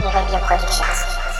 не в одинокий час.